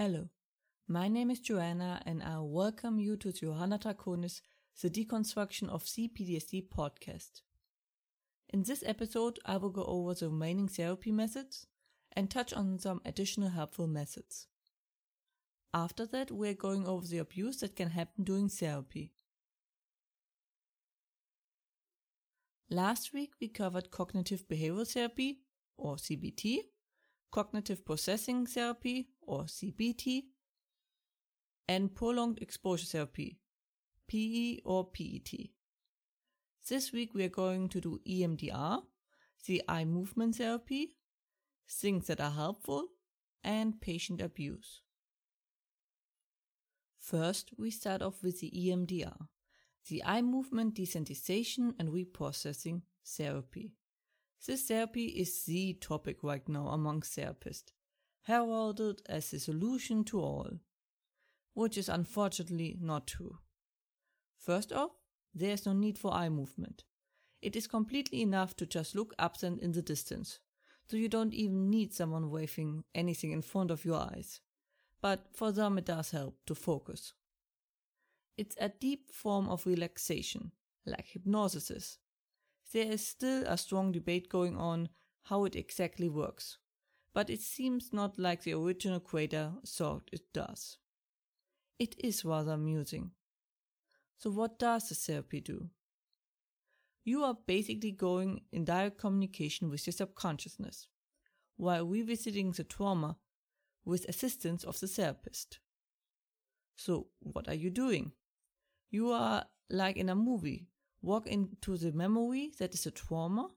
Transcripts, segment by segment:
Hello, my name is Johanna and I welcome you to Johanna Draconis, the Deconstruction of CPTSD podcast. In this episode, I will go over the remaining therapy methods and touch on some additional helpful methods. After that, we're going over the abuse that can happen during therapy. Last week, we covered cognitive behavioral therapy, or CBT, cognitive processing therapy, or CPT, and prolonged exposure therapy, PE or PET. This week we are going to do EMDR, the eye movement therapy, things that are helpful, and patient abuse. First, we start off with the EMDR, the eye movement desensitization and reprocessing therapy. This therapy is the topic right now among therapists, heralded as the solution to all, which is unfortunately not true. First off, there is no need for eye movement. It is completely enough to just look absent in the distance, so you don't even need someone waving anything in front of your eyes. But for some it does help to focus. It's a deep form of relaxation, like hypnosis is. There is still a strong debate going on how it exactly works, but it seems not like the original creator thought it does. It is rather amusing. So what does the therapy do? You are basically going in direct communication with your subconsciousness, while revisiting the trauma with assistance of the therapist. So what are you doing? You are like in a movie, walk into the memory that is a trauma,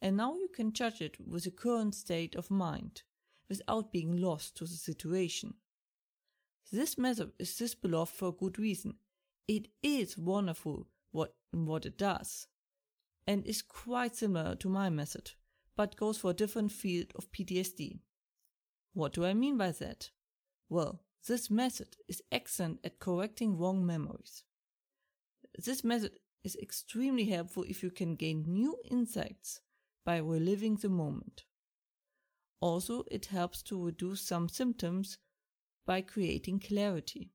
and now you can judge it with the current state of mind, without being lost to the situation. This method is this for a good reason. It is wonderful what, what it does, and is quite similar to my method, but goes for a different field of PTSD. What do I mean by that? Well, this method is excellent at correcting wrong memories. This method is extremely helpful if you can gain new insights by reliving the moment. Also, it helps to reduce some symptoms by creating clarity.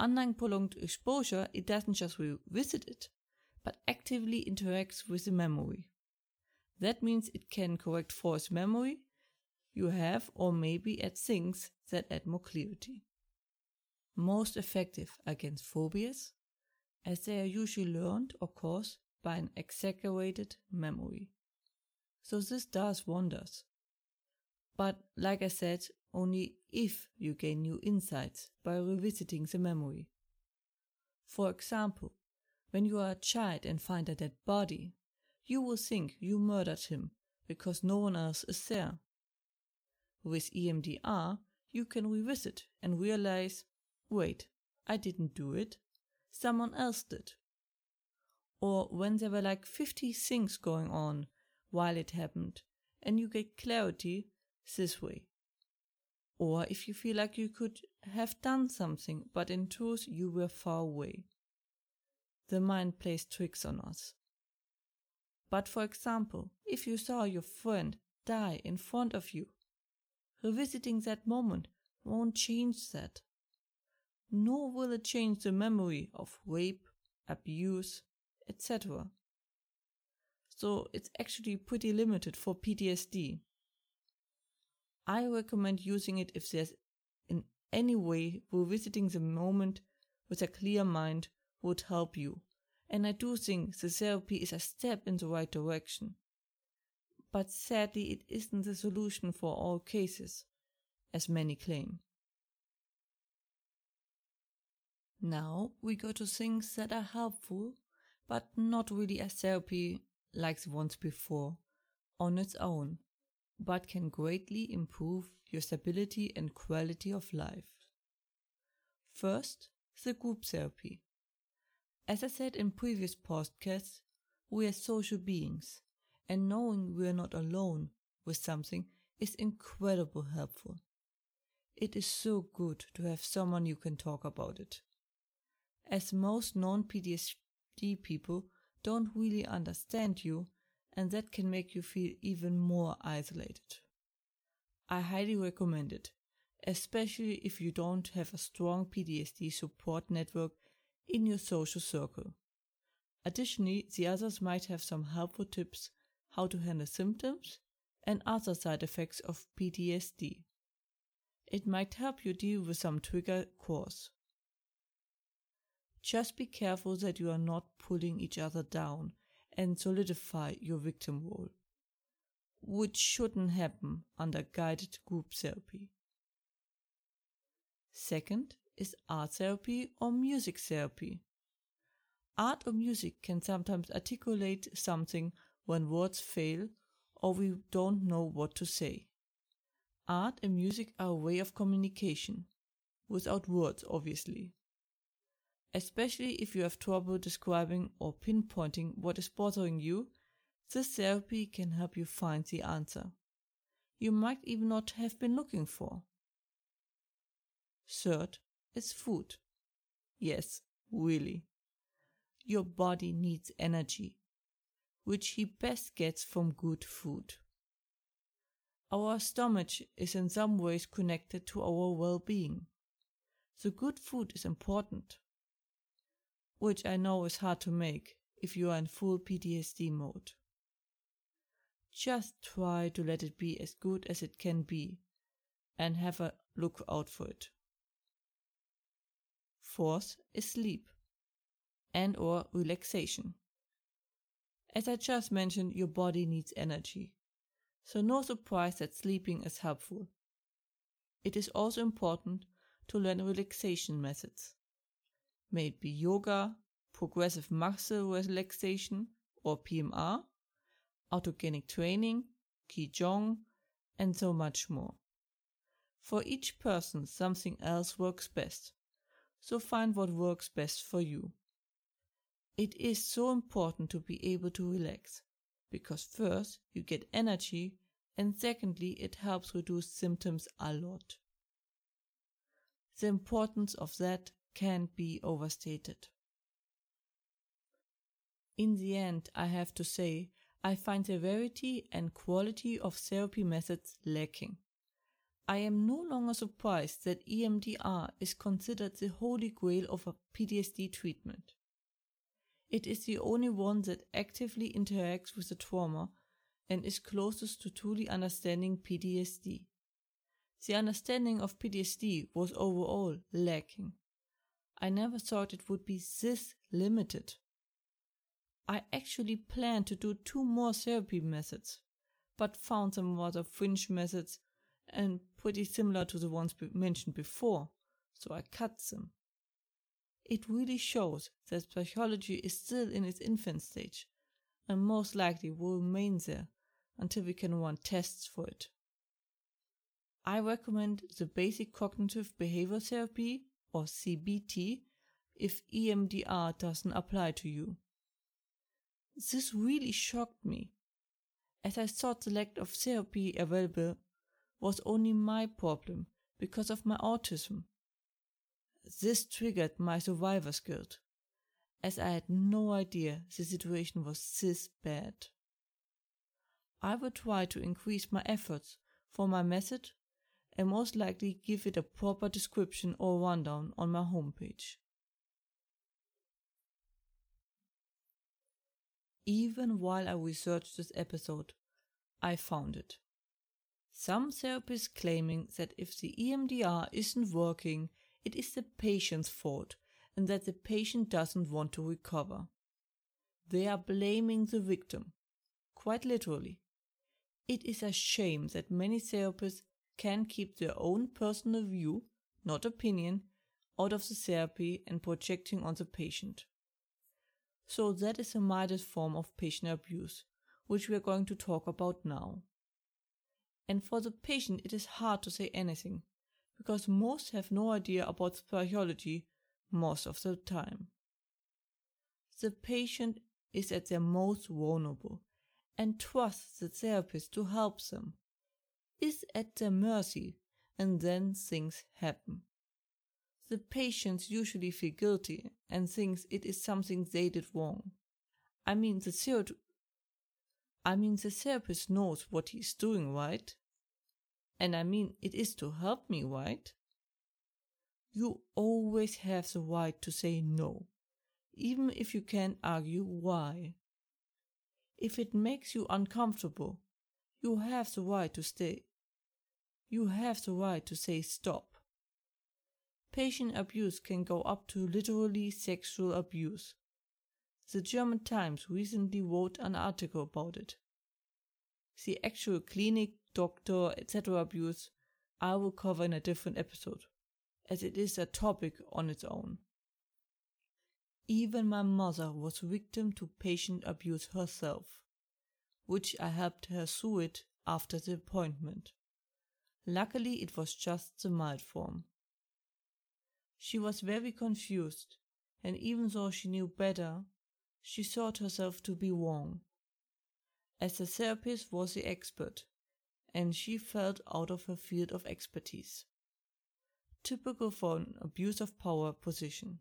Unlike prolonged exposure, it doesn't just revisit it, but actively interacts with the memory. That means it can correct false memory you have or maybe add things that add more clarity. Most effective against phobias, as they are usually learned or caused by an exaggerated memory. So this does wonders. But like I said, only if you gain new insights by revisiting the memory. For example, when you are a child and find a dead body, you will think you murdered him because no one else is there. With EMDR, you can revisit and realize, wait, I didn't do it. Someone else did. Or when there were like 50 things going on while it happened, and you get clarity this way. Or if you feel like you could have done something, but in truth you were far away. The mind plays tricks on us. But for example, if you saw your friend die in front of you, revisiting that moment won't change that. Nor will it change the memory of rape, abuse, etc. So it's actually pretty limited for PTSD. I recommend using it if there's in any way revisiting the moment with a clear mind would help you. And I do think the therapy is a step in the right direction. But sadly, it isn't the solution for all cases, as many claim. Now we go to things that are helpful, but not really a therapy like the ones before, on its own but can greatly improve your stability and quality of life. First, the group therapy. As I said in previous podcasts, we are social beings, and knowing we are not alone with something is incredibly helpful. It is so good to have someone you can talk about it. As most non PTSD people don't really understand you, and that can make you feel even more isolated. I highly recommend it, especially if you don't have a strong PTSD support network in your social circle. Additionally, the others might have some helpful tips how to handle symptoms and other side effects of PTSD. It might help you deal with some trigger cores. Just be careful that you are not pulling each other down and solidify your victim role, which shouldn't happen under guided group therapy. Second is art therapy or music therapy. Art or music can sometimes articulate something when words fail or we don't know what to say. Art and music are a way of communication, without words, obviously. Especially if you have trouble describing or pinpointing what is bothering you, this therapy can help you find the answer you might even not have been looking for. Third is food. Yes, really. Your body needs energy, which he best gets from good food. Our stomach is in some ways connected to our well being. So, good food is important, which I know is hard to make if you are in full PTSD mode. Just try to let it be as good as it can be and have a look out for it. Fourth is sleep and or relaxation. As I just mentioned, your body needs energy. So no surprise that sleeping is helpful. It is also important to learn relaxation methods. May it be yoga, progressive muscle relaxation or PMR, autogenic training, Qigong, and so much more. For each person, something else works best. So find what works best for you. It is so important to be able to relax because first you get energy and secondly it helps reduce symptoms a lot. The importance of that can't be overstated. In the end, I have to say, I find the variety and quality of therapy methods lacking. I am no longer surprised that EMDR is considered the holy grail of a PTSD treatment. It is the only one that actively interacts with the trauma and is closest to truly understanding PTSD. The understanding of PTSD was overall lacking. I never thought it would be this limited. I actually planned to do two more therapy methods, but found some rather fringe methods and pretty similar to the ones mentioned before, so I cut them it really shows that psychology is still in its infant stage and most likely will remain there until we can run tests for it. I recommend the basic cognitive behavior therapy or CBT if EMDR doesn't apply to you. This really shocked me, as I thought the lack of therapy available was only my problem because of my autism this triggered my survivor's guilt, as I had no idea the situation was this bad. I will try to increase my efforts for my method and most likely give it a proper description or rundown on my homepage. Even while I researched this episode, I found it. Some therapists claiming that if the EMDR isn't working, it is the patient's fault and that the patient doesn't want to recover. They are blaming the victim, quite literally. It is a shame that many therapists can keep their own personal view, not opinion, out of the therapy and projecting on the patient. So that is a mildest form of patient abuse, which we are going to talk about now. And for the patient, it is hard to say anything because most have no idea about psychology most of the time. The patient is at their most vulnerable and trusts the therapist to help them, is at their mercy, and then things happen. The patients usually feel guilty and thinks it is something they did wrong. I mean the ther- I mean the therapist knows what he is doing, right? and I mean it is to help me, right? You always have the right to say no, even if you can't argue why. If it makes you uncomfortable, you have the right to stay. You have the right to say stop. Patient abuse can go up to literally sexual abuse. The German Times recently wrote an article about it. The actual clinic, doctor, etc. abuse I will cover in a different episode, as it is a topic on its own. Even my mother was victim to patient abuse herself, which I helped her through it after the appointment. Luckily, it was just the mild form. She was very confused, and even though she knew better, she thought herself to be wrong. As the therapist was the expert, and she felt out of her field of expertise. Typical for an abuse of power position.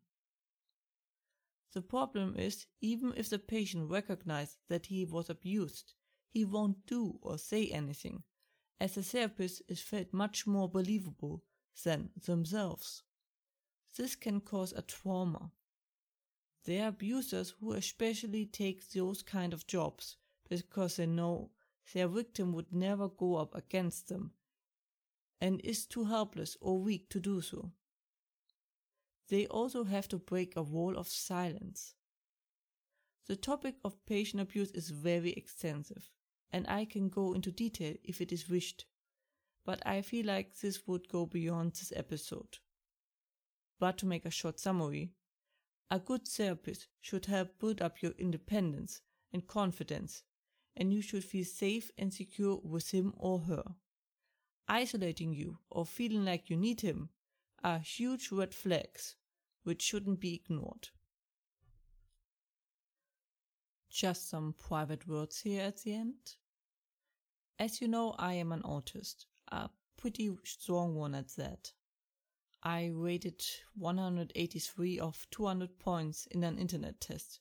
The problem is, even if the patient recognizes that he was abused, he won't do or say anything, as the therapist is felt much more believable than themselves. This can cause a trauma. There are abusers who especially take those kind of jobs because they know their victim would never go up against them and is too helpless or weak to do so. They also have to break a wall of silence. The topic of patient abuse is very extensive, and I can go into detail if it is wished, but I feel like this would go beyond this episode. But to make a short summary, a good therapist should help build up your independence and confidence, and you should feel safe and secure with him or her. Isolating you or feeling like you need him are huge red flags which shouldn't be ignored. Just some private words here at the end. As you know, I am an autist, a pretty strong one at that. I rated 183 of 200 points in an internet test,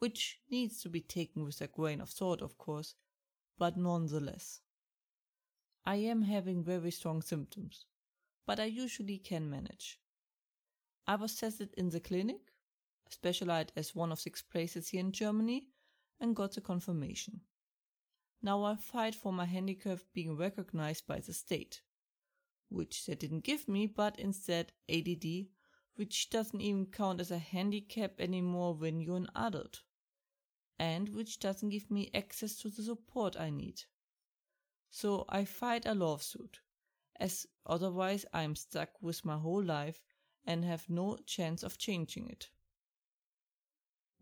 which needs to be taken with a grain of salt, of course, but nonetheless. I am having very strong symptoms, but I usually can manage. I was tested in the clinic, specialized as one of six places here in Germany, and got the confirmation. Now I fight for my handicap being recognized by the state which they didn't give me, but instead ADD, which doesn't even count as a handicap anymore when you're an adult, and which doesn't give me access to the support I need. So I fight a lawsuit, as otherwise I'm stuck with my whole life and have no chance of changing it.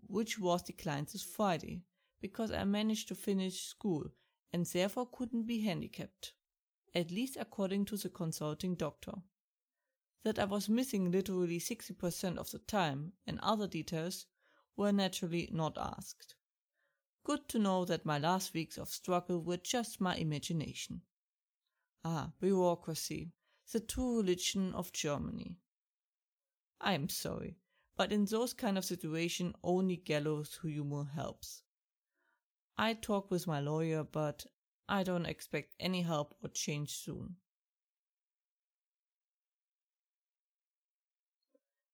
Which was declined this Friday, because I managed to finish school and therefore couldn't be handicapped at least according to the consulting doctor. That I was missing literally 60% of the time and other details were naturally not asked. Good to know that my last weeks of struggle were just my imagination. Ah, bureaucracy, the true religion of Germany. I am sorry, but in those kind of situation only gallows humor helps. I talk with my lawyer, but I don't expect any help or change soon.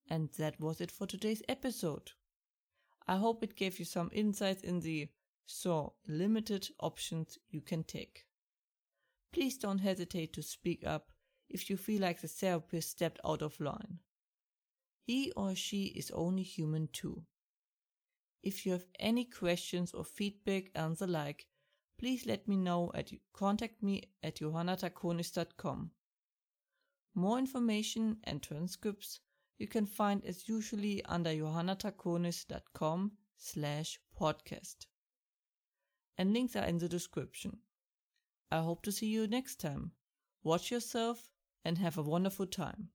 And that was it for today's episode. I hope it gave you some insights in the so limited options you can take. Please don't hesitate to speak up if you feel like the therapist stepped out of line. He or she is only human too. If you have any questions or feedback and the like, please let me know at contact me at johannadraconis.com. More information and transcripts you can find as usually under johannadraconis.com slash podcast. And links are in the description. I hope to see you next time. Watch yourself and have a wonderful time.